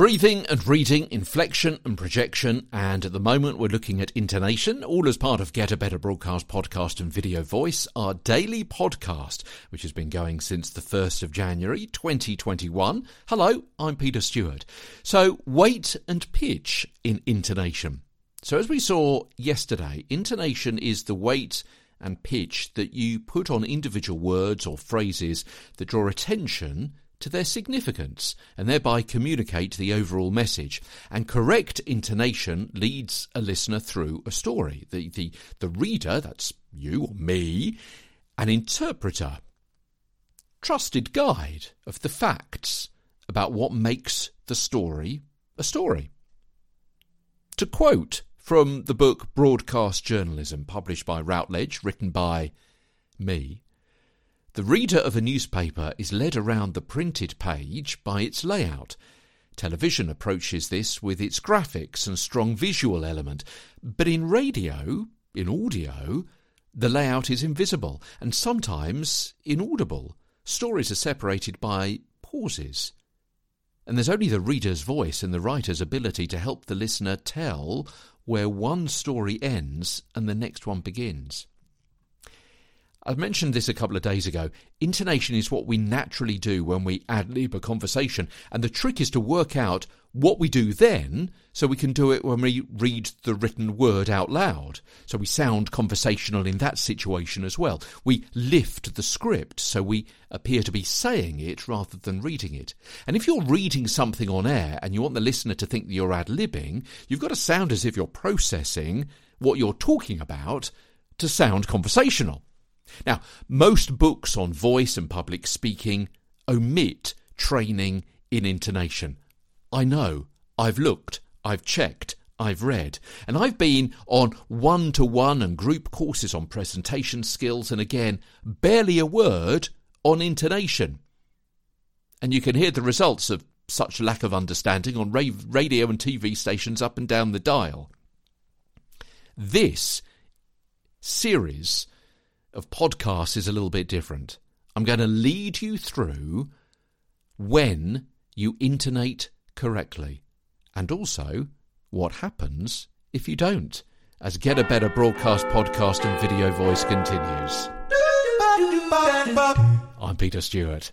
Breathing and reading, inflection and projection, and at the moment we're looking at intonation, all as part of Get a Better Broadcast podcast and video voice, our daily podcast, which has been going since the 1st of January 2021. Hello, I'm Peter Stewart. So, weight and pitch in intonation. So, as we saw yesterday, intonation is the weight and pitch that you put on individual words or phrases that draw attention to their significance and thereby communicate the overall message. And correct intonation leads a listener through a story. The, the, the reader, that's you or me, an interpreter, trusted guide of the facts about what makes the story a story. To quote from the book Broadcast Journalism, published by Routledge, written by me, the reader of a newspaper is led around the printed page by its layout. Television approaches this with its graphics and strong visual element, but in radio, in audio, the layout is invisible and sometimes inaudible. Stories are separated by pauses. And there's only the reader's voice and the writer's ability to help the listener tell where one story ends and the next one begins. I mentioned this a couple of days ago. Intonation is what we naturally do when we ad lib a conversation, and the trick is to work out what we do then so we can do it when we read the written word out loud. So we sound conversational in that situation as well. We lift the script so we appear to be saying it rather than reading it. And if you're reading something on air and you want the listener to think that you're ad libbing, you've got to sound as if you're processing what you're talking about to sound conversational. Now, most books on voice and public speaking omit training in intonation. I know, I've looked, I've checked, I've read, and I've been on one to one and group courses on presentation skills, and again, barely a word on intonation. And you can hear the results of such lack of understanding on radio and TV stations up and down the dial. This series of podcasts is a little bit different. I'm going to lead you through when you intonate correctly and also what happens if you don't as Get a Better Broadcast podcast and video voice continues. I'm Peter Stewart.